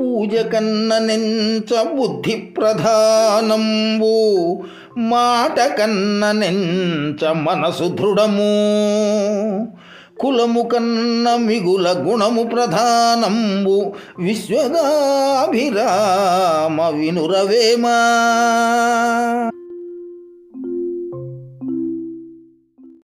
పూజ కన్న నెంచ బుద్ధి ప్రధానంబు మాట కన్న నెంచ మనసు దృఢము కులము కన్న మిగుల గుణము ప్రధానంబు విశ్వదాభిరామ వినురవేమా